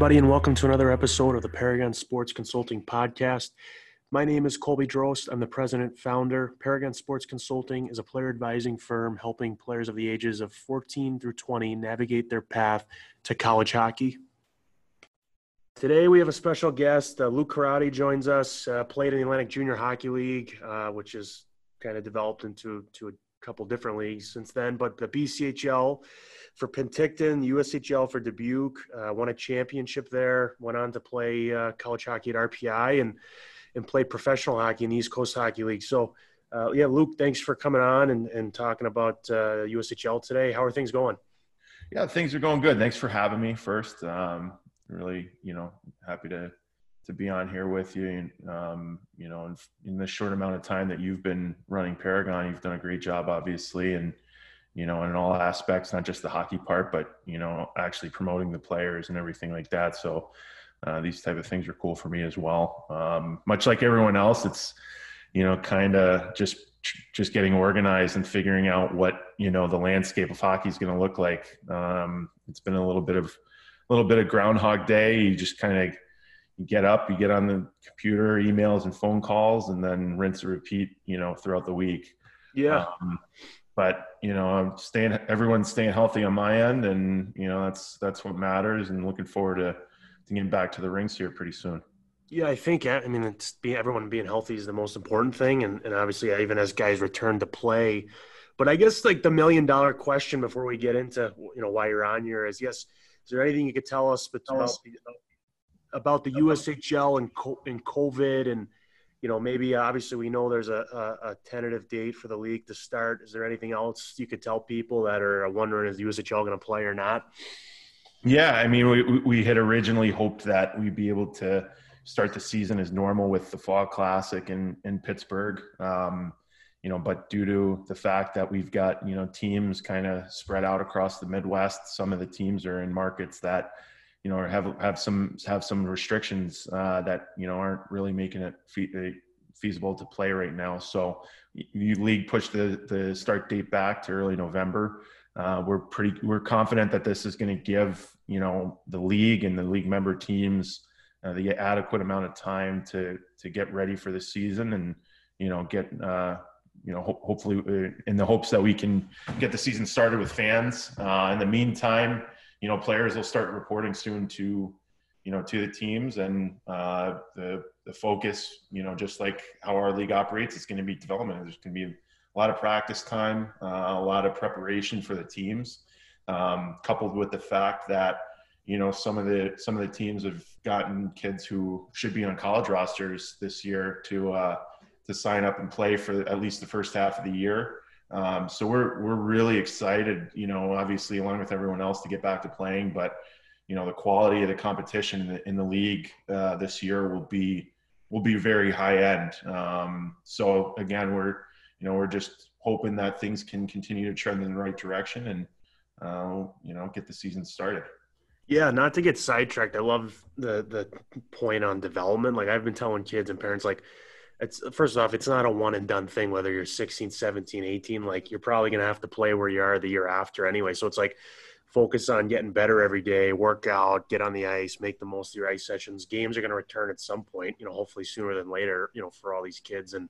everybody, and welcome to another episode of the Paragon Sports Consulting Podcast. My name is Colby Drost. I'm the president founder. Paragon Sports Consulting is a player advising firm helping players of the ages of 14 through 20 navigate their path to college hockey. Today we have a special guest. Uh, Luke Curadi joins us. Uh, played in the Atlantic Junior Hockey League, uh, which has kind of developed into to a couple different leagues since then. But the BCHL for Penticton, USHL for Dubuque, uh, won a championship there. Went on to play uh, college hockey at RPI and and played professional hockey in the East Coast Hockey League. So, uh, yeah, Luke, thanks for coming on and, and talking about USHL uh, today. How are things going? Yeah, things are going good. Thanks for having me. First, um, really, you know, happy to to be on here with you. Um, you know, in, in this short amount of time that you've been running Paragon, you've done a great job, obviously, and you know, in all aspects, not just the hockey part, but you know, actually promoting the players and everything like that. So uh, these type of things are cool for me as well. Um, much like everyone else, it's you know, kind of just just getting organized and figuring out what you know the landscape of hockey is going to look like. Um, it's been a little bit of a little bit of Groundhog Day. You just kind of you get up, you get on the computer, emails and phone calls, and then rinse and repeat. You know, throughout the week. Yeah. Um, but you know, I'm staying. Everyone's staying healthy on my end, and you know that's that's what matters. And looking forward to, to getting back to the rinks here pretty soon. Yeah, I think I mean it's being everyone being healthy is the most important thing, and, and obviously even as guys return to play. But I guess like the million dollar question before we get into you know why you're on here is yes, is there anything you could tell us about, about the USHL and and COVID and you know maybe obviously we know there's a, a, a, tentative date for the league to start. Is there anything else you could tell people that are wondering is USHL going to play or not? Yeah, I mean we we had originally hoped that we'd be able to start the season as normal with the Fall Classic in in Pittsburgh. Um, you know, but due to the fact that we've got, you know, teams kind of spread out across the Midwest, some of the teams are in markets that, you know, or have have some have some restrictions uh, that you know aren't really making it fe- uh, feasible to play right now. So, the league pushed the the start date back to early November. Uh, we're pretty we're confident that this is going to give you know the league and the league member teams uh, the adequate amount of time to to get ready for the season and you know get uh, you know, ho- hopefully uh, in the hopes that we can get the season started with fans. Uh, in the meantime, you know, players will start reporting soon to, you know, to the teams and uh, the the focus, you know, just like how our league operates, it's going to be development. There's going to be a lot of practice time, uh, a lot of preparation for the teams, um, coupled with the fact that you know some of the some of the teams have gotten kids who should be on college rosters this year to uh, to sign up and play for at least the first half of the year. Um, so we're we're really excited, you know, obviously along with everyone else to get back to playing. But you know, the quality of the competition in the, in the league uh, this year will be will be very high end. Um, so again, we're you know we're just hoping that things can continue to trend in the right direction and uh, you know get the season started. Yeah, not to get sidetracked. I love the the point on development. Like I've been telling kids and parents, like it's first off, it's not a one and done thing, whether you're 16, 17, 18, like you're probably going to have to play where you are the year after anyway. So it's like focus on getting better every day, work out, get on the ice, make the most of your ice sessions. Games are going to return at some point, you know, hopefully sooner than later, you know, for all these kids. And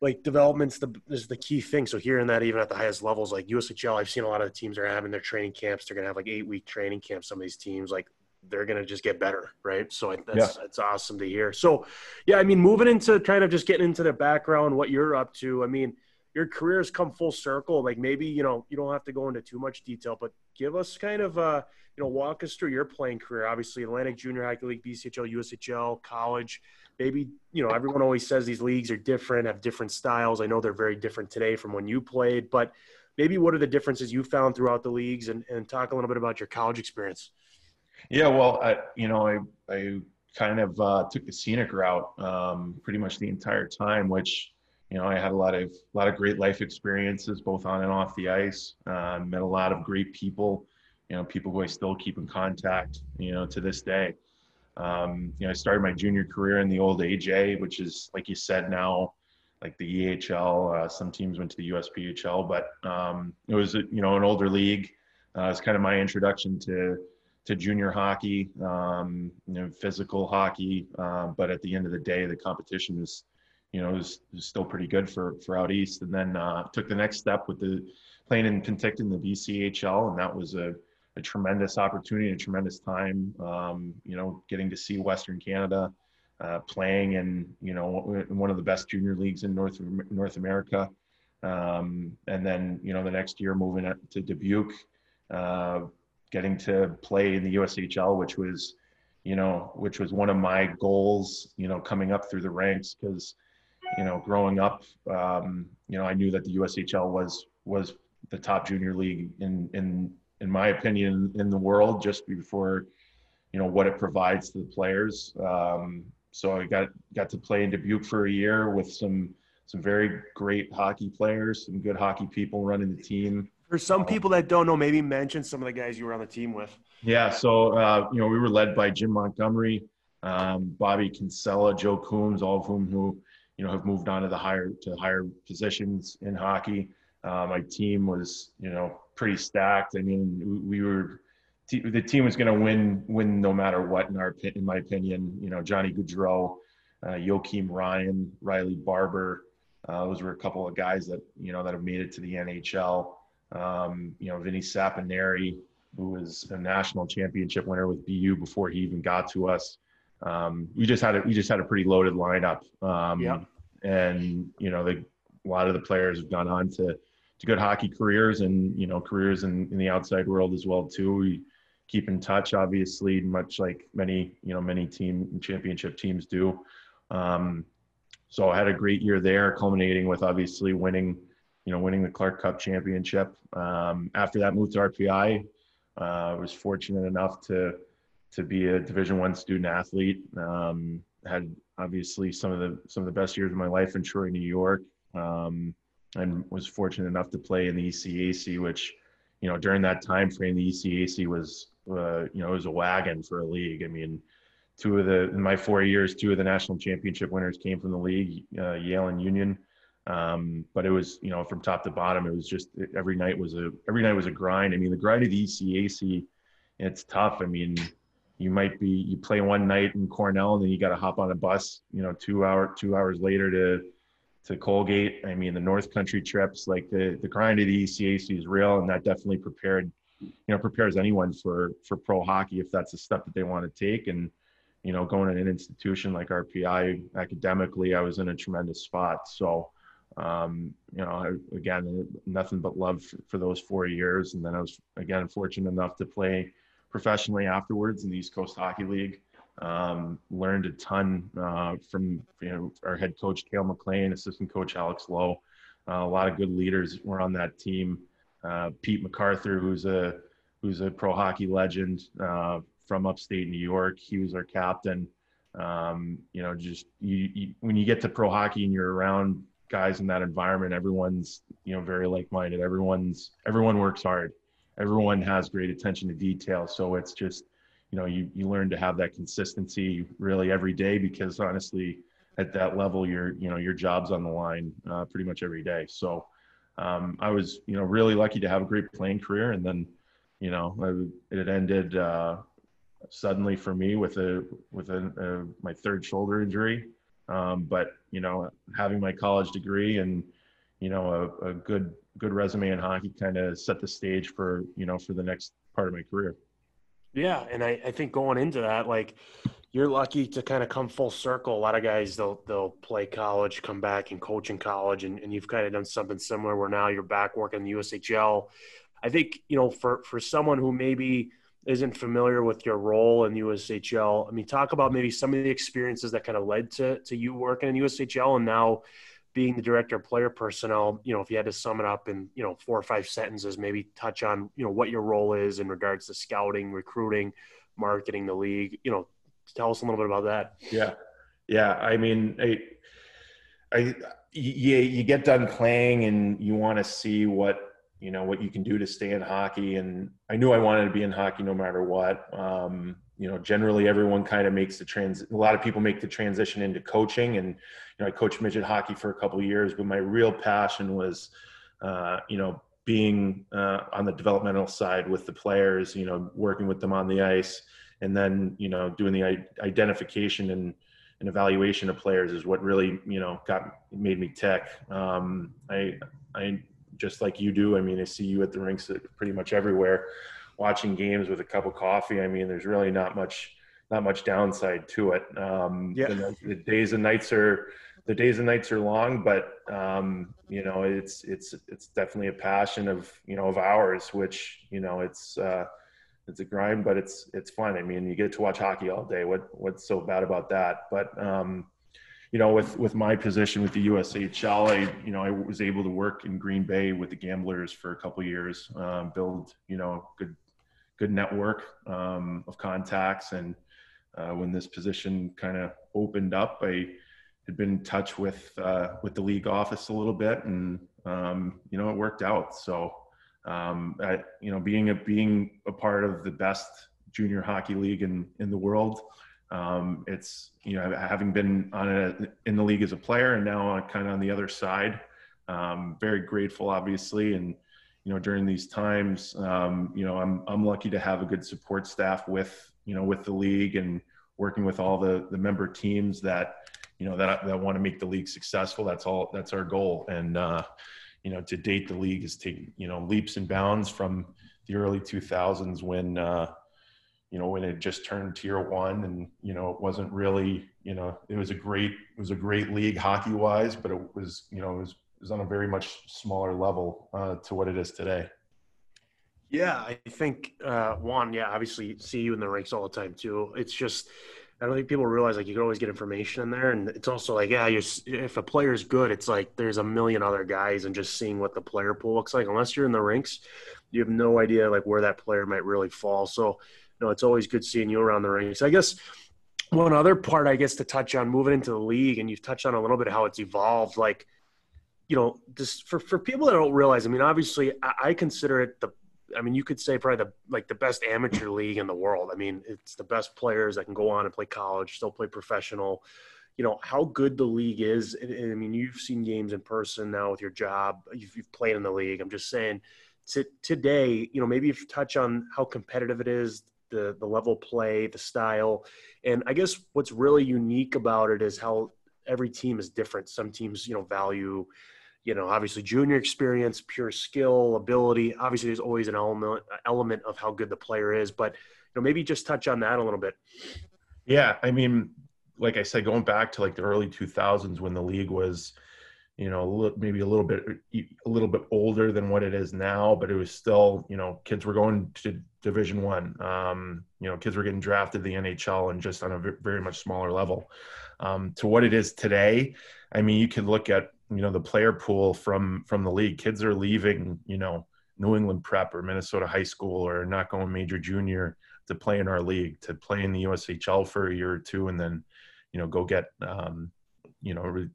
like development's the is the key thing. So hearing that even at the highest levels, like USHL, I've seen a lot of the teams are having their training camps. They're going to have like eight week training camps. Some of these teams, like they're going to just get better, right? So that's yeah. that's awesome to hear. So, yeah, I mean, moving into kind of just getting into the background, what you're up to. I mean, your career has come full circle. Like maybe you know you don't have to go into too much detail, but give us kind of uh you know walk us through your playing career. Obviously, Atlantic Junior Hockey League, BCHL, USHL, college. Maybe you know everyone always says these leagues are different, have different styles. I know they're very different today from when you played, but maybe what are the differences you found throughout the leagues, and, and talk a little bit about your college experience. Yeah, well, I, you know, I I kind of uh, took the scenic route um, pretty much the entire time, which you know I had a lot of a lot of great life experiences both on and off the ice. Uh, met a lot of great people, you know, people who I still keep in contact, you know, to this day. Um, you know, I started my junior career in the old AJ, which is like you said now, like the EHL. Uh, some teams went to the USPHL, but um, it was you know an older league. Uh, it's kind of my introduction to to junior hockey, um, you know, physical hockey. Uh, but at the end of the day, the competition is, you know, is, is still pretty good for for out east. And then uh, took the next step with the playing in Penticton, the BCHL, and that was a, a tremendous opportunity, a tremendous time. Um, you know, getting to see Western Canada. Uh, playing in you know one of the best junior leagues in North North America, um, and then you know the next year moving to Dubuque, uh, getting to play in the USHL, which was, you know, which was one of my goals, you know, coming up through the ranks because, you know, growing up, um, you know, I knew that the USHL was was the top junior league in in in my opinion in the world just before, you know, what it provides to the players. Um, so I got got to play in Dubuque for a year with some some very great hockey players, some good hockey people running the team. For some people that don't know, maybe mention some of the guys you were on the team with. Yeah, so uh, you know we were led by Jim Montgomery, um, Bobby Kinsella, Joe Coombs, all of whom who you know have moved on to the higher to higher positions in hockey. Uh, my team was you know pretty stacked. I mean, we were the team was going to win win no matter what in our in my opinion. You know, Johnny Gaudreau, uh, Joakim Ryan, Riley Barber. Uh, those were a couple of guys that you know that have made it to the NHL. Um, you know, Vinny Saponari, who was a national championship winner with BU before he even got to us. Um, we just had a we just had a pretty loaded lineup. Um, yeah. And you know, the, a lot of the players have gone on to to good hockey careers and you know careers in, in the outside world as well too. We keep in touch, obviously, much like many you know many team championship teams do. Um, so I had a great year there, culminating with obviously winning you know, winning the Clark Cup championship. Um, after that, moved to RPI. Uh, was fortunate enough to to be a Division One student athlete. Um, had obviously some of the some of the best years of my life in Troy, New York, um, and was fortunate enough to play in the ECAC, which you know during that time frame, the ECAC was uh, you know was a wagon for a league. I mean, two of the in my four years, two of the national championship winners came from the league, uh, Yale and Union. Um, but it was, you know, from top to bottom, it was just every night was a every night was a grind. I mean, the grind of the ECAC, it's tough. I mean, you might be you play one night in Cornell and then you got to hop on a bus, you know, two hour two hours later to to Colgate. I mean, the North Country trips, like the the grind of the ECAC is real, and that definitely prepared, you know, prepares anyone for for pro hockey if that's the step that they want to take. And you know, going to an institution like RPI, academically, I was in a tremendous spot. So um, you know, again, nothing but love for those four years. And then I was, again, fortunate enough to play professionally afterwards in the East Coast Hockey League. Um, learned a ton uh, from you know our head coach Cail MacLean, assistant coach Alex Loh. Uh, a lot of good leaders were on that team. Uh, Pete MacArthur, who's a who's a pro hockey legend uh, from upstate New York, he was our captain. Um, you know, just you, you, when you get to pro hockey and you're around guys in that environment everyone's you know very like-minded. Everyone's everyone works hard. Everyone has great attention to detail. So it's just you know you, you learn to have that consistency really every day because honestly at that level your you know your job's on the line uh, pretty much every day. So um, i was you know really lucky to have a great playing career. And then you know it ended uh, suddenly for me with a with a, a my third shoulder injury um, but you know, having my college degree and you know a, a good good resume in hockey kind of set the stage for you know for the next part of my career. Yeah, and I, I think going into that, like you're lucky to kind of come full circle. A lot of guys they'll they'll play college, come back and coach in college, and, and you've kind of done something similar where now you're back working the USHL. I think you know for for someone who maybe isn't familiar with your role in USHL, I mean, talk about maybe some of the experiences that kind of led to to you working in USHL and now being the director of player personnel. You know, if you had to sum it up in you know four or five sentences, maybe touch on you know what your role is in regards to scouting, recruiting, marketing the league. You know, tell us a little bit about that. Yeah, yeah. I mean, I, I you, you get done playing and you want to see what you know what you can do to stay in hockey. And i knew i wanted to be in hockey no matter what. Um, you know generally everyone kind of makes the trans a lot of people make the transition into coaching. And you know i coached midget hockey for a couple years but my real passion was uh, you know being uh, on the developmental side with the players, you know, working with them on the ice, and then you know doing the identification and, and evaluation of players is what really you know got made me tech Um, I I just like you do. I mean, I see you at the rinks pretty much everywhere, watching games with a cup of coffee. I mean, there's really not much not much downside to it. Um, yeah. the, the days and nights are the days and nights are long, but um, you know, it's it's it's definitely a passion of you know of ours, which you know it's uh, it's a grind, but it's it's fun. I mean, you get to watch hockey all day. What what's so bad about that? But um, you know, with with my position with the USHL, I you know I was able to work in Green Bay with the Gamblers for a couple years, um, build you know good good network um, of contacts, and uh, when this position kind of opened up, I had been in touch with uh, with the league office a little bit, and um, you know it worked out. So um, I, you know, being a being a part of the best junior hockey league in in the world, um, it's you know having been on a, in the league as a player and now kind of on the other side. Um, very grateful, obviously, and you know during these times, um, you know I'm I'm lucky to have a good support staff with you know with the league and working with all the the member teams that you know that that want to make the league successful. That's all. That's our goal. And uh, you know, to date, the league has taken you know leaps and bounds from the early 2000s when uh, you know when it just turned tier one, and you know it wasn't really you know it was a great it was a great league hockey wise, but it was you know it was, it was on a very much smaller level uh, to what it is today. Yeah, I think uh, Juan. Yeah, obviously see you in the ranks all the time too. It's just I don't think people realize like you can always get information in there, and it's also like yeah, if a player is good, it's like there's a million other guys, and just seeing what the player pool looks like. Unless you're in the rinks, you have no idea like where that player might really fall. So, know, it's always good seeing you around the rinks. I guess one other part, I guess, to touch on moving into the league, and you've touched on a little bit how it's evolved. Like, you know, just for for people that don't realize, I mean, obviously, I, I consider it the I mean, you could say probably the like the best amateur league in the world. I mean, it's the best players that can go on and play college, still play professional. You know how good the league is. I mean, you've seen games in person now with your job. You've, you've played in the league. I'm just saying, to, today, you know, maybe if you touch on how competitive it is, the the level play, the style, and I guess what's really unique about it is how every team is different. Some teams, you know, value you know, obviously junior experience, pure skill, ability. Obviously, there's always an element element of how good the player is, but you know, maybe just touch on that a little bit. Yeah, I mean, like I said, going back to like the early 2000s when the league was, you know, maybe a little bit a little bit older than what it is now, but it was still, you know, kids were going to Division One. Um, you know, kids were getting drafted the NHL and just on a very much smaller level. Um, to what it is today, I mean, you could look at you know the player pool from from the league kids are leaving you know new england prep or minnesota high school or not going major junior to play in our league to play in the ushl for a year or two and then you know go get um, you know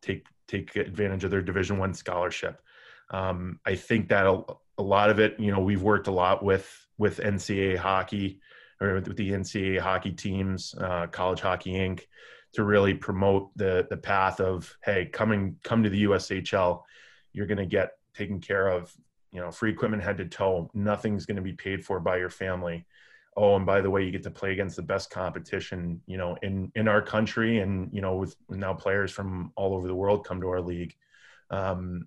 take take advantage of their division one scholarship. Um, i think that a, a lot of it you know we've worked a lot with with ncaa hockey or with the ncaa hockey teams uh, college hockey inc to really promote the the path of hey coming come to the USHL you're going to get taken care of you know free equipment head to toe. Nothing's going to be paid for by your family oh and by the way you get to play against the best competition you know in in our country and you know with now players from all over the world come to our league um,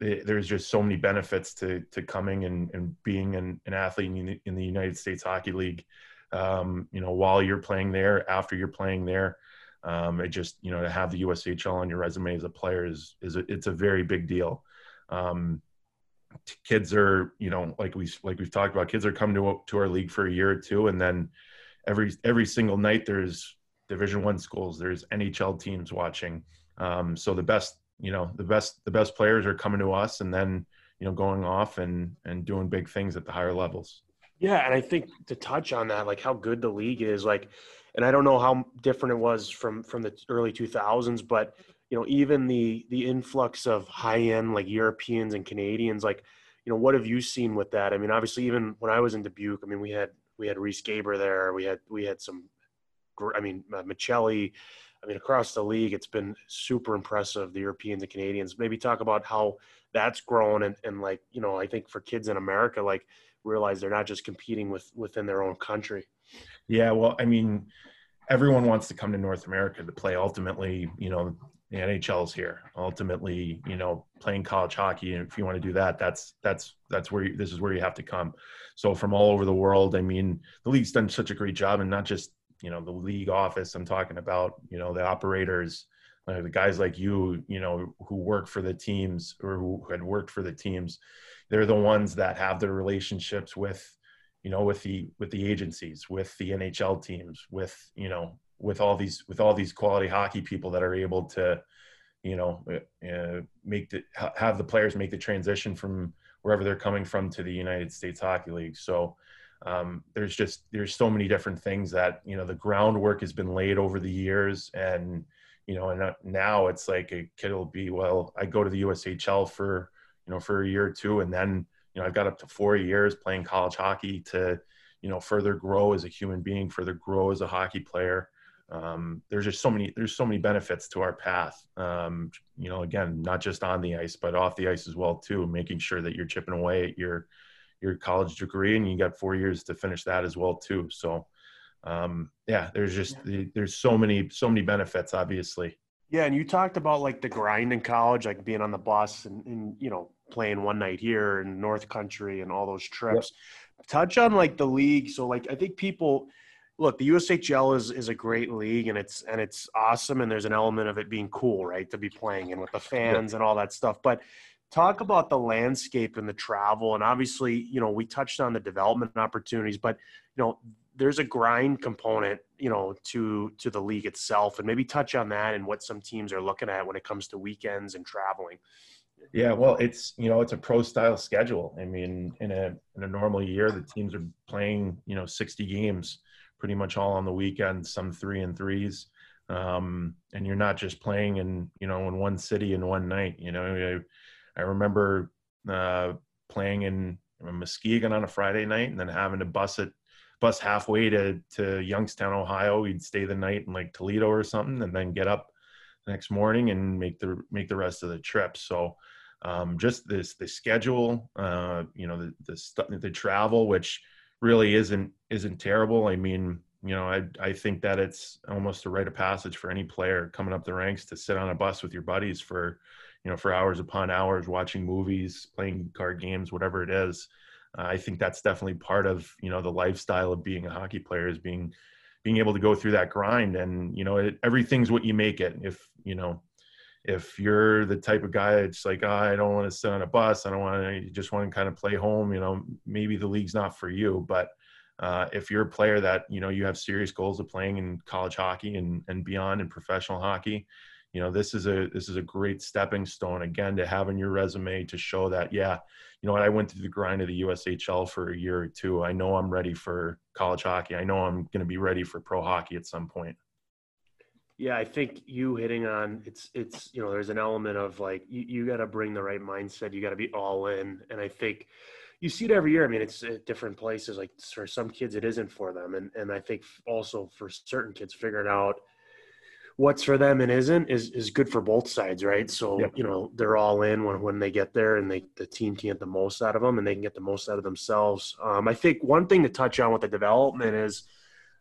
it, there's just so many benefits to to coming and, and being an, an athlete in the, in the United States Hockey League um, you know while you're playing there after you're playing there um, it just you know to have the USHL on your resume as a player is is a, it's a very big deal. Um, kids are you know like we like we've talked about kids are coming to to our league for a year or two and then every every single night there's division one schools there's nhl teams watching. Um, so the best you know the best the best players are coming to us and then you know going off and and doing big things at the higher levels. Yeah and i think to touch on that like how good the league is like and I don't know how different it was from from the early 2000s, but you know, even the the influx of high end like Europeans and Canadians, like you know, what have you seen with that? I mean, obviously, even when I was in Dubuque, I mean, we had we had Riese Gaber there, we had we had some, I mean, uh, Maccelli, I mean, across the league, it's been super impressive. The Europeans and Canadians. Maybe talk about how that's grown, and, and like you know, I think for kids in America, like realize they're not just competing with within their own country. Yeah, well, I mean, everyone wants to come to North America to play. Ultimately, you know, the NHL's here. Ultimately, you know, playing college hockey, and if you want to do that, that's that's that's where you, this is where you have to come. So from all over the world, I mean, the league's done such a great job, and not just you know the league office. I'm talking about you know the operators, uh, the guys like you, you know, who work for the teams or who had worked for the teams. They're the ones that have the relationships with you know with the with the agencies with the nhl teams with you know with all these with all these quality hockey people that are able to you know uh, make the have the players make the transition from wherever they're coming from to the united states hockey league so um, there's just there's so many different things that you know the groundwork has been laid over the years and you know and now it's like a kid will be well i go to the ushl for you know for a year or two and then you know, I've got up to four years playing college hockey to, you know, further grow as a human being, further grow as a hockey player. Um, there's just so many, there's so many benefits to our path. Um, you know, again, not just on the ice, but off the ice as well too, making sure that you're chipping away at your, your college degree and you got four years to finish that as well too. So, um, yeah, there's just, there's so many, so many benefits, obviously. Yeah. And you talked about like the grind in college, like being on the bus and, and you know, playing one night here in North Country and all those trips. Yep. Touch on like the league. So like I think people look the USHL is is a great league and it's and it's awesome and there's an element of it being cool, right, to be playing and with the fans yep. and all that stuff. But talk about the landscape and the travel and obviously you know we touched on the development opportunities but you know there's a grind component you know to to the league itself and maybe touch on that and what some teams are looking at when it comes to weekends and traveling yeah, well, it's you know it's a pro style schedule. I mean, in a in a normal year, the teams are playing you know 60 games, pretty much all on the weekend, some three and threes, um, and you're not just playing in you know in one city in one night. You know, I, I remember uh, playing in Muskegon on a Friday night, and then having to bus it bus halfway to to Youngstown, Ohio. We'd stay the night in like Toledo or something, and then get up the next morning and make the make the rest of the trip. So um, just this the schedule, uh, you know, the the, the travel, which really isn't isn't terrible. I mean, you know, I I think that it's almost a rite of passage for any player coming up the ranks to sit on a bus with your buddies for, you know, for hours upon hours, watching movies, playing card games, whatever it is. Uh, I think that's definitely part of you know the lifestyle of being a hockey player is being being able to go through that grind and you know it, everything's what you make it if you know if you're the type of guy that's like, oh, I don't want to sit on a bus, I don't want to, you just want to kind of play home, you know, maybe the league's not for you. But uh, if you're a player that, you know, you have serious goals of playing in college hockey and, and beyond in professional hockey, you know, this is a this is a great stepping stone again to have in your resume to show that, yeah, you know what, I went through the grind of the USHL for a year or two. I know I'm ready for college hockey. I know I'm going to be ready for pro hockey at some point. Yeah, I think you hitting on it's it's you know there's an element of like you, you got to bring the right mindset. You got to be all in, and I think you see it every year. I mean, it's at different places. Like for some kids, it isn't for them, and and I think also for certain kids, figuring out what's for them and isn't is is good for both sides, right? So you know they're all in when when they get there, and they the team can get the most out of them, and they can get the most out of themselves. Um, I think one thing to touch on with the development is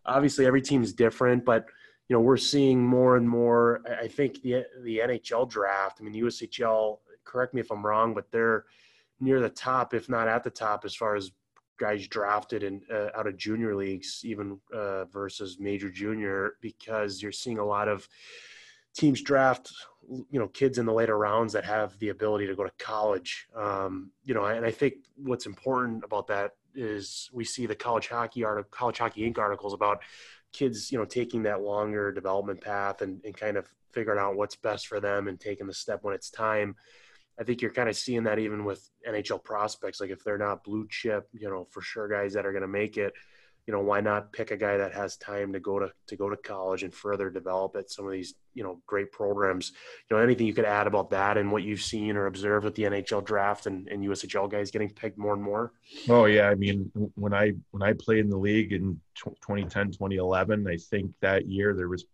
obviously every team's different, but you know, we're seeing more and more. I think the the NHL draft. I mean, the USHL. Correct me if I'm wrong, but they're near the top, if not at the top, as far as guys drafted and uh, out of junior leagues, even uh, versus major junior, because you're seeing a lot of teams draft you know kids in the later rounds that have the ability to go to college um, you know and i think what's important about that is we see the college hockey art college hockey inc articles about kids, you know, taking that longer development path and, and kind of figuring out what's best for them and taking the step when it's time. I think you're kind of seeing that even with NHL prospects. Like if they're not blue chip, you know, for sure guys that are going to make it, you know, why not pick a guy that has time to go to to go to college and further develop at some of these, you know, great programs. You know, anything you could add about that and what you've seen or observed with the NHL draft and, and USHL guys getting picked more and more? Oh yeah, I mean, when I when I played in the league in 2010, 2011, I think that year there was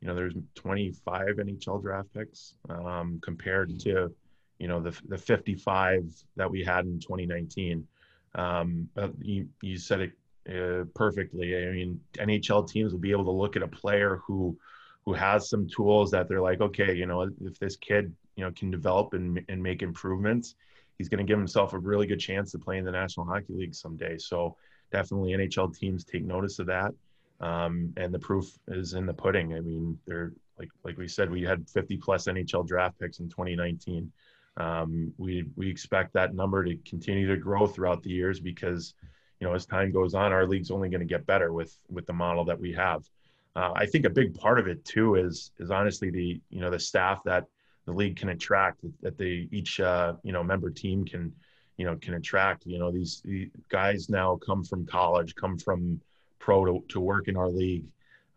you know, there's 25 NHL draft picks um, compared to, you know, the the 55 that we had in 2019. Um, you you said it uh, perfectly. I mean, NHL teams will be able to look at a player who who has some tools that they're like, okay, you know, if this kid you know can develop and and make improvements, he's going to give himself a really good chance to play in the National Hockey League someday. So definitely NHL teams take notice of that. Um, and the proof is in the pudding. I mean, they're like like we said, we had 50 plus NHL draft picks in 2019. Um, we we expect that number to continue to grow throughout the years because you know as time goes on, our league's only going to get better with with the model that we have. Uh, I think a big part of it too is is honestly the you know the staff that the league can attract that they each uh, you know member team can you know can attract you know these, these guys now come from college come from pro to, to work in our league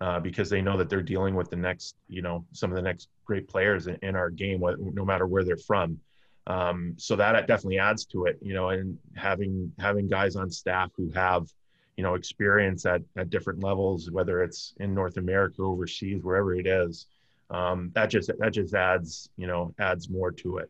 uh, because they know that they're dealing with the next, you know, some of the next great players in, in our game, no matter where they're from. Um, so that definitely adds to it, you know, and having having guys on staff who have, you know, experience at at different levels, whether it's in North America, overseas, wherever it is, um, that just that just adds, you know, adds more to it.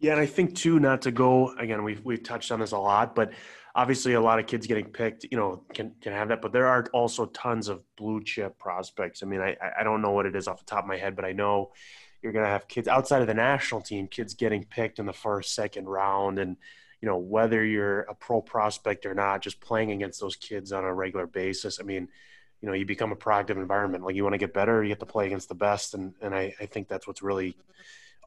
Yeah, and I think too, not to go again, we've we've touched on this a lot, but obviously a lot of kids getting picked, you know, can can have that, but there are also tons of blue chip prospects. I mean, I I don't know what it is off the top of my head, but I know you're going to have kids outside of the national team, kids getting picked in the first, second round and you know, whether you're a pro prospect or not, just playing against those kids on a regular basis. I mean, you know, you become a productive environment. Like you want to get better, you get to play against the best. And, and I, I think that's what's really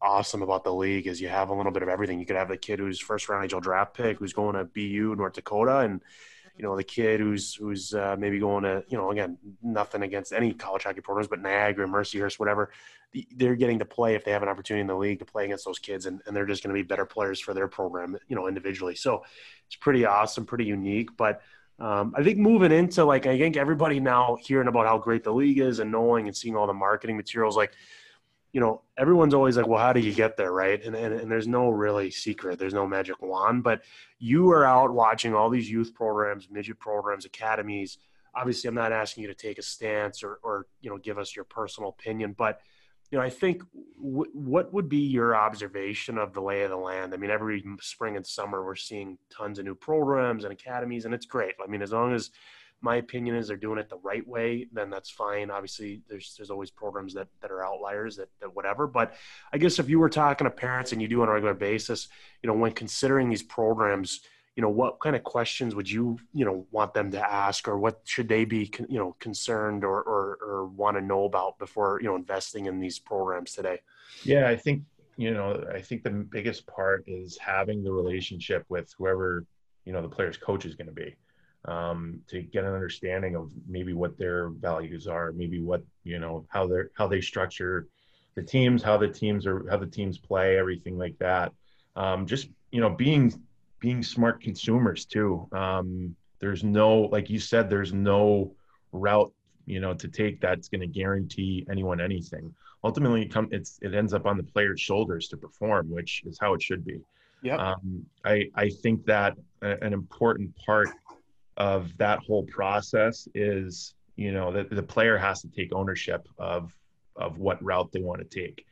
awesome about the league is you have a little bit of everything. You could have the kid who's first round NHL draft pick who's going to BU North Dakota, and you know the kid who's who's uh, maybe going to you know again nothing against any college hockey programs, but Niagara, Mercyhurst, whatever. They're getting to play if they have an opportunity in the league to play against those kids, and, and they're just going to be better players for their program, you know, individually. So it's pretty awesome, pretty unique, but. Um, I think moving into like I think everybody now hearing about how great the league is and knowing and seeing all the marketing materials like you know, everyone's always like, well, how do you get there, right? And, and, and there's no really secret, there's no magic wand, but you are out watching all these youth programs, midget programs, academies. Obviously, I'm not asking you to take a stance or, or you know, give us your personal opinion, but you know, I think w- what would be your observation of the lay of the land? I mean, every spring and summer we're seeing tons of new programs and academies, and it's great. I mean, as long as my opinion is they're doing it the right way, then that's fine. Obviously, there's there's always programs that that are outliers that that whatever. But I guess if you were talking to parents and you do on a regular basis, you know, when considering these programs, you know, what kind of questions would you you know want them to ask, or what should they be you know concerned or or, or want to know about before you know investing in these programs today? Yeah, I think you know I think the biggest part is having the relationship with whoever you know the player's coach is going to be um, to get an understanding of maybe what their values are, maybe what you know how they how they structure the teams, how the teams are how the teams play, everything like that. Um, just you know being being smart consumers too. Um, there's no like you said, there's no route you know to take that's going to guarantee anyone anything. Ultimately, it come it's it ends up on the player's shoulders to perform, which is how it should be. Yeah. Um, I I think that an important part of that whole process is you know that the player has to take ownership of of what route they want to take.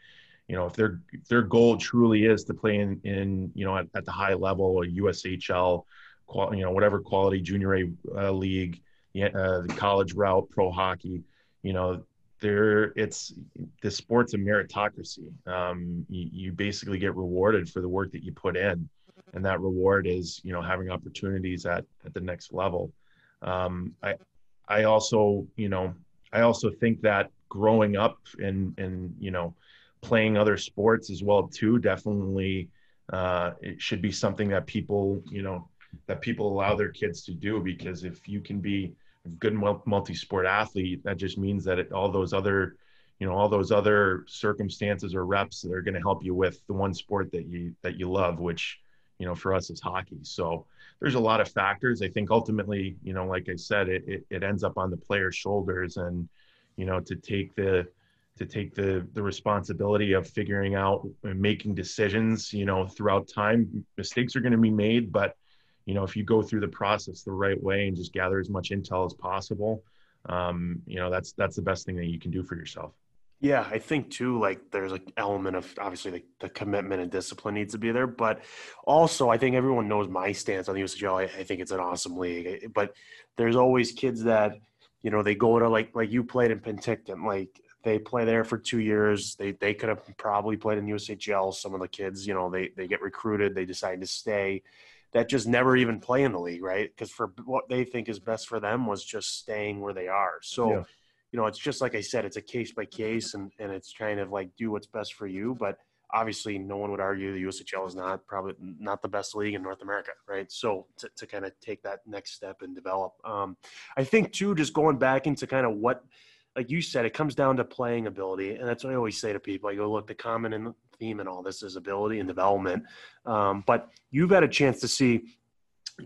You know if their if their goal truly is to play in in you know at, at the high level or ushl qual, you know whatever quality junior a uh, league uh, the college route pro hockey you know there it's the sport's a meritocracy. Um, you, you basically get rewarded for the work that you put in and that reward is you know having opportunities at at the next level. Um, i i also you know i also think that growing up and and you know playing other sports as well too definitely uh, it should be something that people you know that people allow their kids to do because if you can be a good multi-sport athlete that just means that it, all those other you know all those other circumstances or reps that are going to help you with the one sport that you that you love which you know, for us it's hockey. So there's a lot of factors. I think ultimately, you know, like I said, it, it, it ends up on the player's shoulders and, you know, to take the, to take the the responsibility of figuring out and making decisions you know throughout time mistakes are going to be made but you know if you go through the process the right way and just gather as much intel as possible um, you know that's that's the best thing that you can do for yourself. Yeah, I think too, like there's an element of obviously the, the, commitment and discipline needs to be there. But also, I think everyone knows my stance on the USHL. I, I think it's an awesome league. Eh, but there's always kids that, you know, they go to like, like you played in Penticton, like they play there for two years. They, they could have probably played in USHL. Some of the kids, you know, they, they get recruited, they decide to stay that just never even play in the league, right? Because for what they think is best for them was just staying where they are. So, yeah you know, it's just like I said, it's a case by case, and and it's trying to like do what's best for you. But obviously, no one would argue the USHL is not probably not the best league in North America, right? So to, to kind of take that next step and develop, um, I think too, just going back into kind of what, like you said, it comes down to playing ability, and that's what I always say to people. I go, look, the common theme in all this is ability and development, um, but you've had a chance to see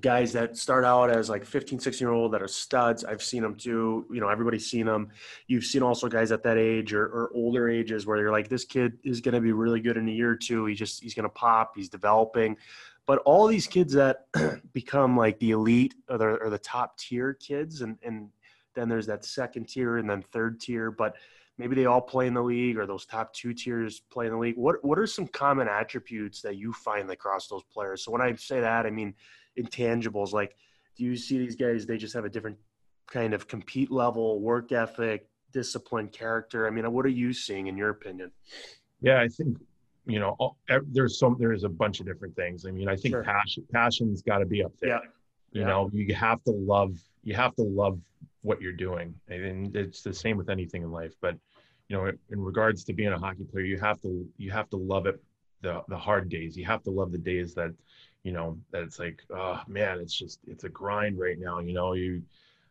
guys that start out as like 15 16 year old that are studs. I've seen them too. You know everybody's seen them you've seen also guys at that age or, or older ages where you're like this kid is going to be really good in a year or two. He just he's going to pop. He's developing. But all these kids that become like the elite or the, or the top tier kids and and then there's that second tier and then third tier but maybe they all play in the league or those top two tiers play in the league. What what are some common attributes that you find across those players? So when i say that i mean intangibles like do you see these guys they just have a different kind of compete level work ethic discipline character i mean what are you seeing in your opinion yeah i think you know all, there's some there's a bunch of different things i mean i think sure. passion passion's got to be up there yeah. you yeah. know you have to love you have to love what you're doing and it's the same with anything in life but you know in regards to being a hockey player you have to you have to love it the the hard days you have to love the days that you know that it's like oh man it's just it's a grind right now you know you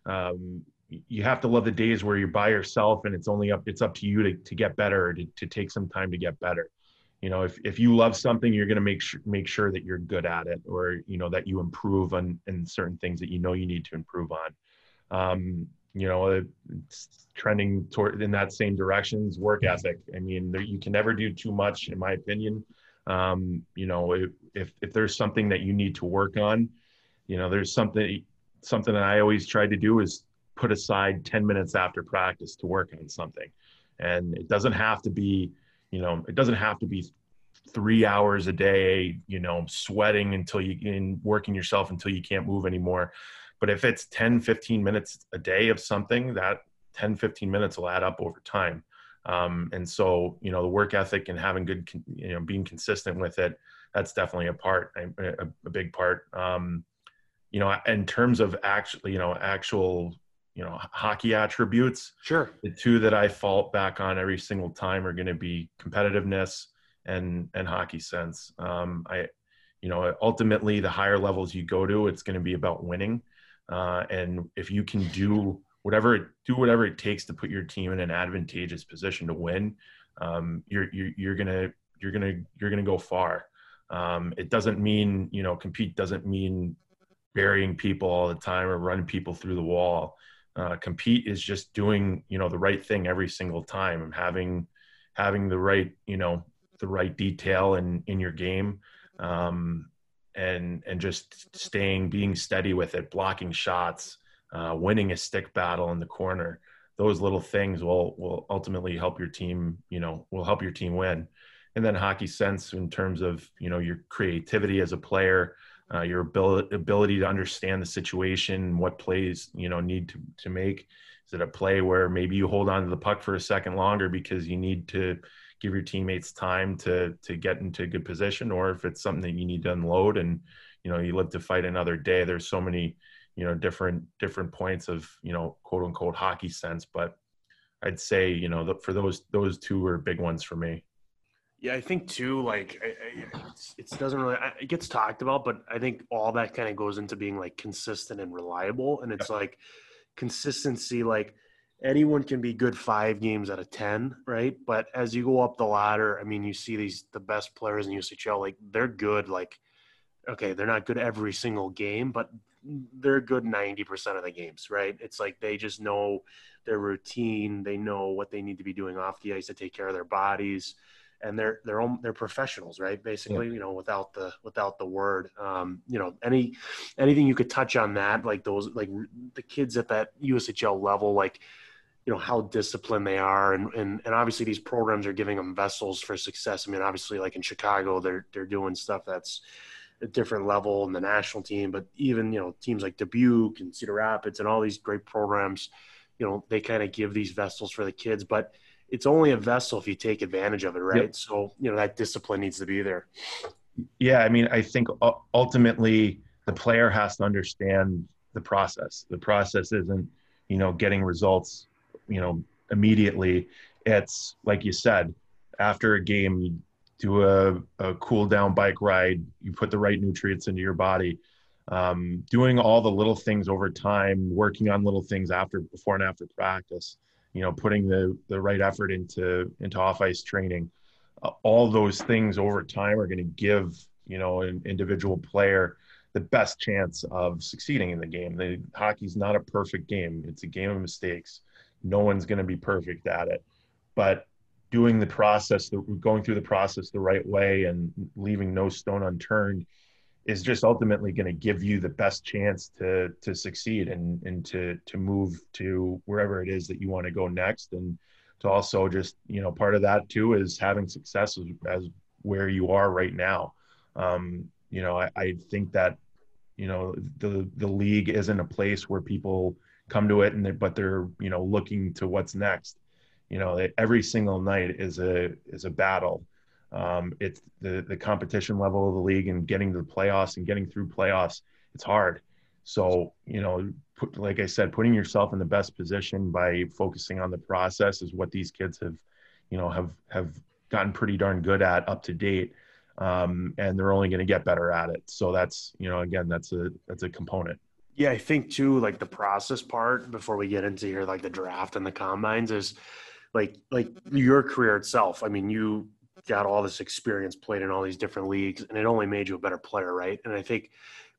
um, you have to love the days where you're by yourself and it's only up it's up to you to, to get better to, to take some time to get better. You know if, if you love something you're going to make sure make sure that you're good at it or you know that you improve on in certain things that you know you need to improve on. Um, you know it's trending toward in that same directions work ethic. I mean there, you can never do too much in my opinion um, you know if, if there's something that you need to work on you know there's something something that i always try to do is put aside 10 minutes after practice to work on something. And it doesn't have to be you know it doesn't have to be three hours a day you know sweating until you in working yourself until you can't move anymore. But if it's 10 15 minutes a day of something that 10 15 minutes will add up over time um, and so, you know, the work ethic and having good, you know, being consistent with it, that's definitely a part, a, a big part. Um, you know, in terms of actually, you know, actual, you know, hockey attributes. Sure. The two that I fall back on every single time are going to be competitiveness and and hockey sense. Um, I, you know, ultimately, the higher levels you go to, it's going to be about winning. Uh, and if you can do whatever do whatever it takes to put your team in an advantageous position to win. Um, you're, you're, you're gonna you're gonna you're gonna go far. Um, it doesn't mean you know compete doesn't mean burying people all the time or running people through the wall. Uh, compete is just doing you know the right thing every single time and having having the right you know the right detail in in your game um, and and just staying being steady with it blocking shots uh, winning a stick battle in the corner. Those little things will will ultimately help your team. You know, will help your team win. And then hockey sense in terms of you know your creativity as a player, uh, your ability ability to understand the situation, what plays you know need to to make. Is it a play where maybe you hold on to the puck for a second longer because you need to give your teammates time to to get into a good position, or if it's something that you need to unload and you know you live to fight another day. There's so many you know different different points of you know quote unquote hockey sense but i'd say you know for those those two were big ones for me. Yeah i think too like it doesn't really it gets talked about but i think all that kind of goes into being like consistent and reliable and it's like consistency like anyone can be good five games out of ten right? But as you go up the ladder i mean you see these the best players in ushl like they're good like okay they're not good every single game but they're good 90% of the games, right? It's like they just know their routine, they know what they need to be doing off the ice to take care of their bodies. and they're they're they're professionals, right? Basically, yeah. you know, without the without the word. Um, you know, any anything you could touch on that, like those like the kids at that USHL level, like you know how disciplined they are and, and and obviously these programs are giving them vessels for success i mean obviously like in chicago they're they're doing stuff that's a different level in the national team but even you know teams like dubuque and cedar rapids and all these great programs you know they kind of give these vessels for the kids but it's only a vessel if you take advantage of it right? Yep. so you know that discipline needs to be there. Yeah i mean i think ultimately the player has to understand the process. The process isn't you know getting results you know immediately. It's like you said after a game do a, a cool down bike ride you put the right nutrients into your body um, doing all the little things over time working on little things after before and after practice you know putting the the right effort into into off ice training. Uh, all those things over time are going to give you know an individual player the best chance of succeeding in the game. The hockey's not a perfect game. It's a game of mistakes. No one's going to be perfect at it. But doing the process going through the process the right way and leaving no stone unturned is just ultimately going to give you the best chance to to succeed and and to to move to wherever it is that you want to go next. And to also just you know part of that too is having success as, as where you are right now. Um, you know I, I think that you know the the league isn't a place where people come to it and they, but they're you know looking to what's next you know every single night is a is a battle. Um, it's the the competition level of the league and getting to the playoffs and getting through playoffs it's hard. So you know put, like i said putting yourself in the best position by focusing on the process is what these kids have you know have have gotten pretty darn good at up to date. Um, and they're only going to get better at it. So that's you know again that's a that's a component. Yeah, I think too, like the process part before we get into here, like the draft and the combines is like like your career itself. I mean, you got all this experience, played in all these different leagues, and it only made you a better player, right? And I think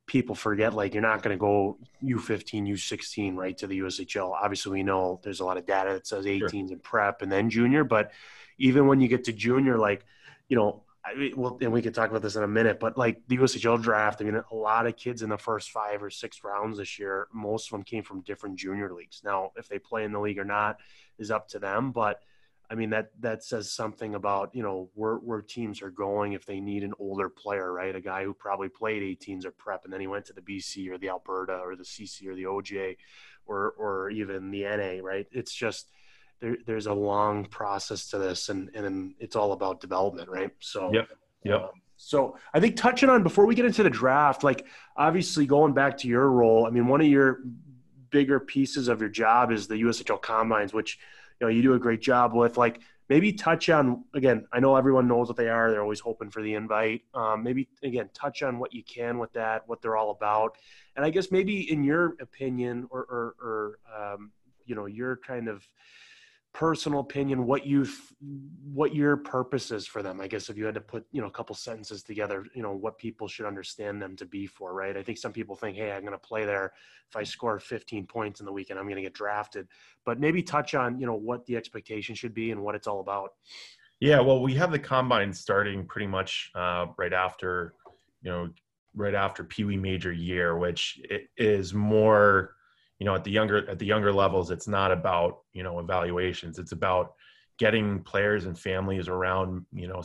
people forget like you're not going to go U15, U16 right to the USHL. Obviously, we know there's a lot of data that says 18s sure. in prep and then junior, but even when you get to junior, like you know, I mean, well, and we could talk about this in a minute, but like the USHL draft, I mean, a lot of kids in the first five or six rounds this year, most of them came from different junior leagues. Now, if they play in the league or not is up to them, but I mean that that says something about you know where where teams are going if they need an older player, right? A guy who probably played 18s or prep and then he went to the BC or the Alberta or the CC or the OJ or or even the NA, right? It's just there, there's a long process to this and, and it's all about development, right? So, yep. Yep. Um, so I think touching on before we get into the draft, like obviously going back to your role, I mean, one of your bigger pieces of your job is the USHL combines, which, you know, you do a great job with like, maybe touch on again i know everyone knows what they are they're always hoping for the invite um, maybe again touch on what you can with that what they're all about and i guess maybe in your opinion or or, or um, you know your kind of personal opinion what you what your purpose is for them i guess if you had to put you know a couple sentences together you know what people should understand them to be for right? I think some people think hey i'm going to play there. If i score 15 points in the weekend i'm going to get drafted. But maybe touch on you know what the expectation should be and what it's all about. Yeah well we have the combine starting pretty much uh, right after you know right after pee wee major year which is more you know at the younger at the younger levels it's not about you know evaluations. It's about getting players and families around you know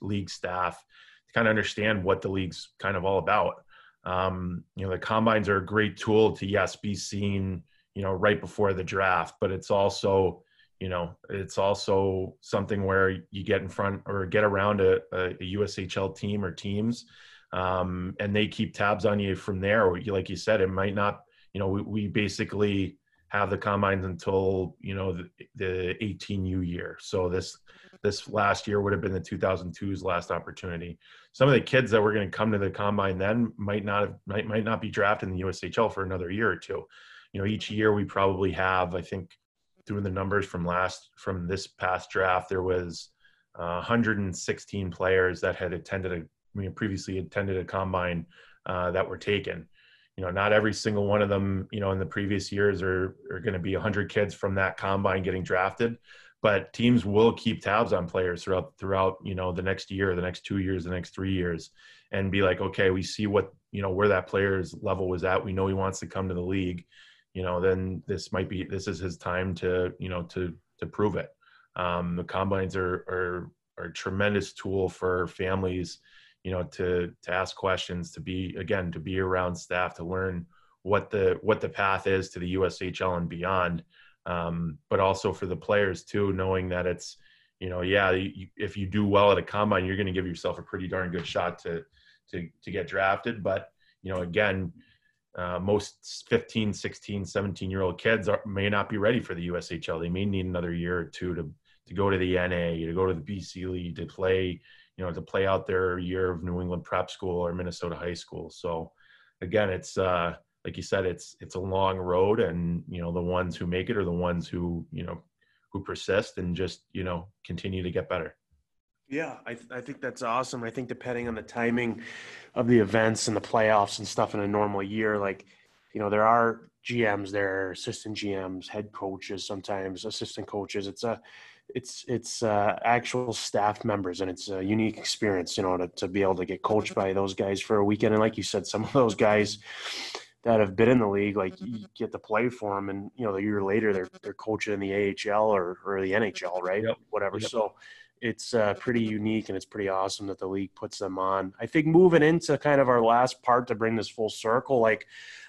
league staff to kind of understand what the league's kind of all about. Um, you know the combines are a great tool to yes be seen you know right before the draft but it's also you know it's also something where you get in front or get around a, a ushl team or teams um, and they keep tabs on you from there. Like you said it might not you know, we, we basically have the combines until you know the, the 18U year. So this this last year would have been the 2002's last opportunity. Some of the kids that were going to come to the combine then might not have, might might not be drafted in the USHL for another year or two. You know, each year we probably have, I think, doing the numbers from last from this past draft, there was uh, 116 players that had attended a I mean, previously attended a combine uh, that were taken you know, not every single one of them, you know, in the previous years are, are going to be 100 kids from that combine getting drafted. but teams will keep tabs on players throughout throughout you know the next year, the next two years, the next three years, and be like, okay, we see what you know where that player's level was at. We know he wants to come to the league. You know, then this might be this is his time to you know to to prove it. Um, the combines are, are are a tremendous tool for families, you know, to to ask questions, to be again to be around staff, to learn what the what the path is to the USHL and beyond. Um, but also for the players too, knowing that it's you know, yeah, you, if you do well at a combine, you're going to give yourself a pretty darn good shot to to to get drafted. But you know, again, uh, most 15, 16, 17 year old kids are, may not be ready for the USHL. They may need another year or two to to go to the NA, to go to the BC League, to play, you know, to play out their year of New England prep school or Minnesota high school. So again, it's uh, like you said, it's it's a long road, and you know, the ones who make it are the ones who you know who persist and just you know continue to get better. Yeah, I, th- I think that's awesome. I think depending on the timing of the events and the playoffs and stuff in a normal year, like, you know, there are GMs, there are assistant GMs, head coaches, sometimes assistant coaches. It's a, it's it's uh, actual staff members, and it's a unique experience, you know, to, to be able to get coached by those guys for a weekend. And like you said, some of those guys that have been in the league, like you get to play for them, and you know, the year later they're they're coaching in the AHL or or the NHL, right? Yep. Whatever. Yep. So it's uh, pretty unique and it's pretty awesome that the league puts them on. I think moving into kind of our last part to bring this full circle, like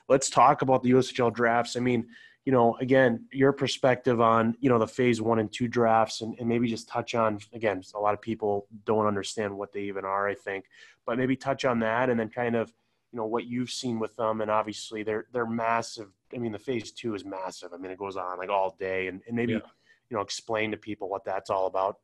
let's talk about the USHL drafts. I mean, you know, again, your perspective on, you know, the phase one and two drafts and, and maybe just touch on, again, a lot of people don't understand what they even are, I think, but maybe touch on that and then kind of, you know, what you've seen with them. And obviously they're, they're massive. I mean, the phase two is massive. I mean, it goes on like all day and, and maybe, yeah. you know, explain to people what that's all about.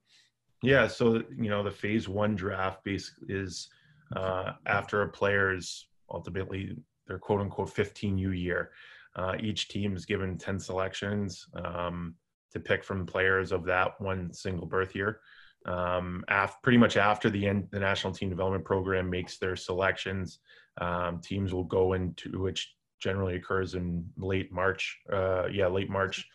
Yeah, so you know the phase one draft basically is uh, after a player's ultimately their quote unquote 15 U year. Uh, each team is given 10 selections um, to pick from players of that one single birth year. Um, af- pretty much after the end, the national team development program makes their selections, um, teams will go into which generally occurs in late March. Uh, yeah, late March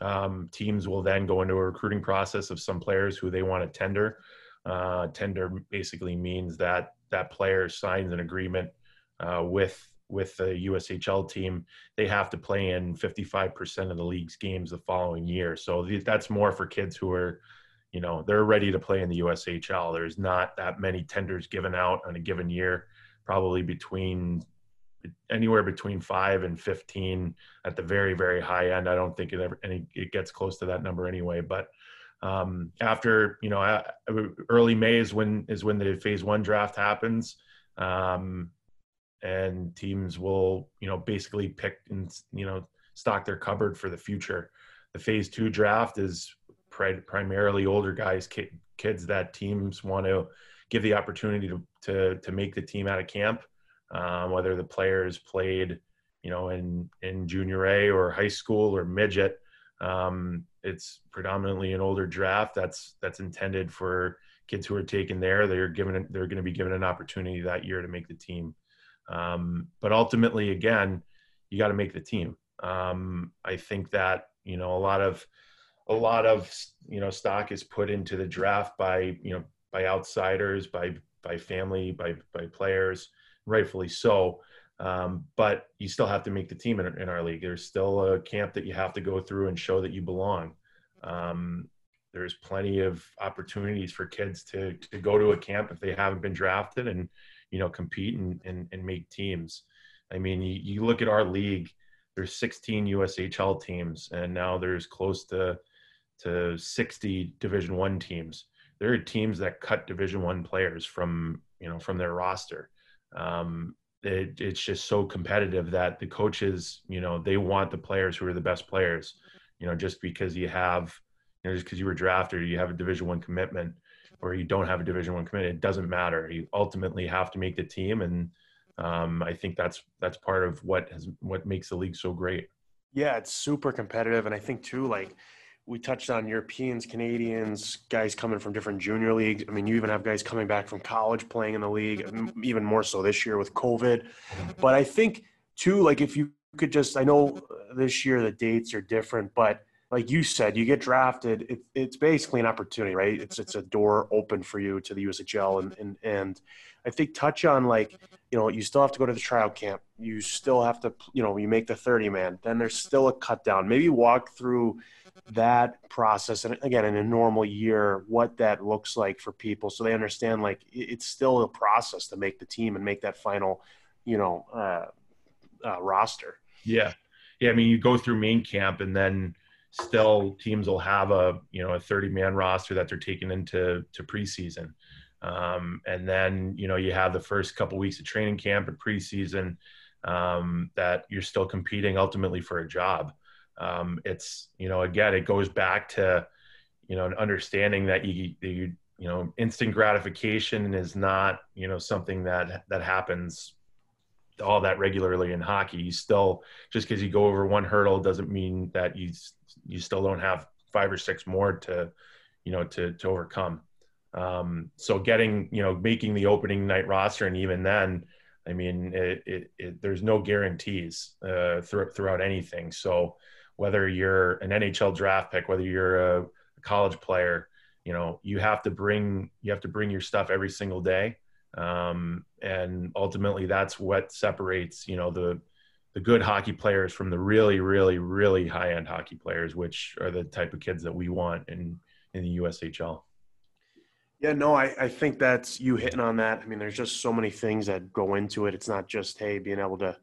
um, teams will then go into a recruiting process of some players who they want to tender. Uh, tender basically means that that player signs an agreement uh, with with the USHL team. They have to play in 55% of the league's games the following year. So that's more for kids who are, you know, they're ready to play in the USHL. There's not that many tenders given out on a given year, probably between anywhere between five and 15 at the very, very high end. I don't think it ever, any, it gets close to that number anyway, but um, after, you know, early May is when, is when the phase one draft happens. Um, and teams will, you know, basically pick and, you know, stock their cupboard for the future. The phase two draft is pri- primarily older guys, ki- kids that teams want to give the opportunity to, to, to make the team out of camp um, whether the players played, you know, in in junior A or high school or midget. Um, it's predominantly an older draft that's that's intended for kids who are taken there. They're given they're going to be given an opportunity that year to make the team. Um, but ultimately, again, you got to make the team. Um, I think that you know a lot of a lot of you know stock is put into the draft by you know by outsiders, by by family, by by players rightfully so. Um, but you still have to make the team in, in, our league. There's still a camp that you have to go through and show that you belong. Um, there's plenty of opportunities for kids to, to go to a camp if they haven't been drafted and, you know, compete and, and, and make teams. I mean, you, you look at our league, there's 16 USHL teams and now there's close to, to 60 division one teams. There are teams that cut division one players from, you know, from their roster um, it, it's just so competitive that the coaches, you know, they want the players who are the best players. You know, just because you have, you know, just because you were drafted, you have a Division One commitment, or you don't have a Division One commitment, it doesn't matter. You ultimately have to make the team, and um, I think that's that's part of what has what makes the league so great. Yeah, it's super competitive, and I think too, like we touched on Europeans, Canadians, guys coming from different junior leagues. I mean, you even have guys coming back from college playing in the league, even more so this year with COVID. But I think, too, like if you could just, I know this year the dates are different, but like you said, you get drafted. It, it's basically an opportunity, right? It's it's a door open for you to the USHL, and and and I think touch on like you know you still have to go to the trial camp. You still have to you know you make the thirty man. Then there's still a cut down. Maybe walk through that process and again in a normal year what that looks like for people so they understand like it's still a process to make the team and make that final you know uh, uh, roster yeah yeah i mean you go through main camp and then still teams will have a you know a 30 man roster that they're taking into to preseason. Um, and then you know you have the first couple weeks of training camp and preseason um, that you're still competing ultimately for a job. Um, it's you know again it goes back to you know an understanding that you you you know instant gratification is not you know something that that happens all that regularly in hockey you still just because you go over one hurdle doesn't mean that you you still don't have five or six more to you know to to overcome. Um, so getting you know making the opening night roster and even then i mean it, it, it there's no guarantees uh, throughout, throughout anything. So whether you're an NHL draft pick, whether you're a college player, you know, you have to bring you have to bring your stuff every single day, um, and ultimately that's what separates you know the the good hockey players from the really, really, really high end hockey players, which are the type of kids that we want in in the USHL. Yeah, no, I, I think that's you hitting on that. I mean, there's just so many things that go into it. It's not just hey being able to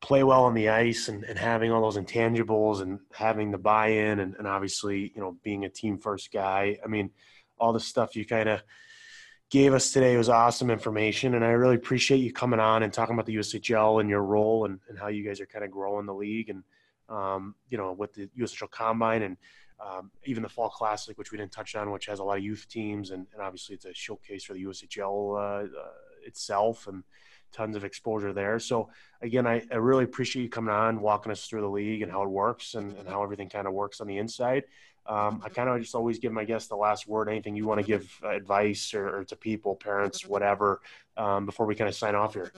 play well on the ice and, and having all those intangibles and having the buy-in and, and obviously you know being a team first guy i mean all the stuff you kind of gave us today was awesome information and i really appreciate you coming on and talking about the ushl and your role and, and how you guys are kind of growing the league and um, you know with the ushl combine and um, even the fall classic which we didn't touch on which has a lot of youth teams and, and obviously it's a showcase for the ushl uh, uh, itself and tons of exposure there. So again, I, I, really appreciate you coming on, walking us through the league and how it works and, and how everything kind of works on the inside. Um, I kind of just always give my guests the last word. Anything you want to give advice or, or to people, parents, whatever, um, before we kind of sign off here.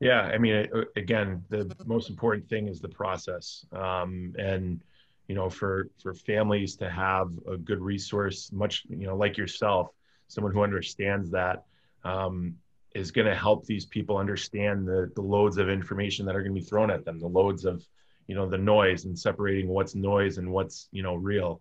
Yeah, I mean, again, the most important thing is the process, um, and you know, for for families to have a good resource, much you know, like yourself, someone who understands that. Um, is going to help these people understand the, the loads of information that are going to be thrown at them, the loads of, you know, the noise and separating what's noise and what's, you know, real.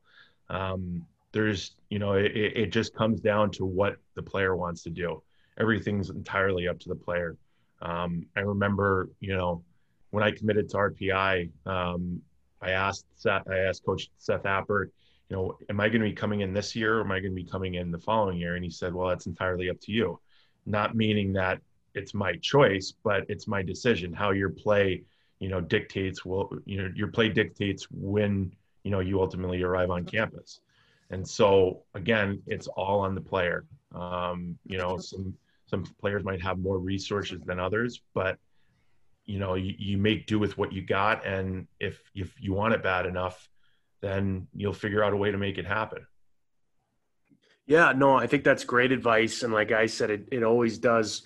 Um, there's, you know, it, it just comes down to what the player wants to do. Everything's entirely up to the player. Um, I remember, you know, when I committed to RPI, um, I asked Seth, I asked Coach Seth Appert, you know, am I going to be coming in this year or am I going to be coming in the following year? And he said, well, that's entirely up to you not meaning that it's my choice, but it's my decision. How your play, you know, dictates will you know your play dictates when you know you ultimately arrive on campus. And so again, it's all on the player. Um, you know, some some players might have more resources than others, but you know, you, you make do with what you got, and if if you want it bad enough, then you'll figure out a way to make it happen. Yeah, no, I think that's great advice. And like I said, it, it always does,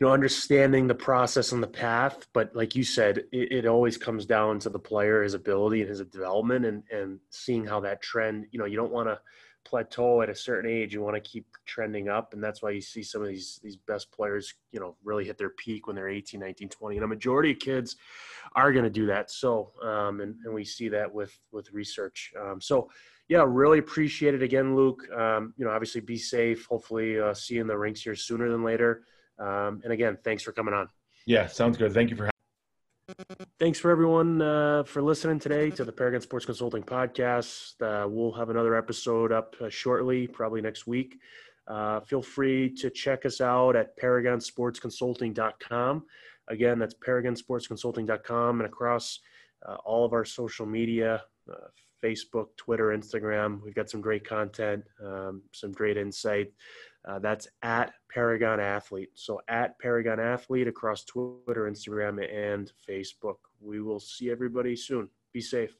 you know, understanding the process and the path. But like you said, it, it always comes down to the player, his ability and his development and, and seeing how that trend, you know, you don't want to plateau at a certain age. You want to keep trending up. And that's why you see some of these, these best players, you know, really hit their peak when they're 18, 19, 20. And a majority of kids are going to do that. So, um, and, and we see that with, with research. Um, so, yeah, really appreciate it again, Luke. Um, you know, obviously be safe. Hopefully, uh, see you in the rinks here sooner than later. Um, and again, thanks for coming on. Yeah, sounds good. Thank you for. Thanks for everyone uh, for listening today to the Paragon Sports Consulting podcast. Uh, we'll have another episode up uh, shortly, probably next week. Uh, feel free to check us out at paragonsportsconsulting.com. Again, that's paragonsportsconsulting.com and across uh, all of our social media uh, Facebook, Twitter, Instagram. We've got some great content, um, some great insight. Uh, that's at Paragon Athlete. So at Paragon Athlete across Twitter, Instagram, and Facebook. We will see everybody soon. Be safe.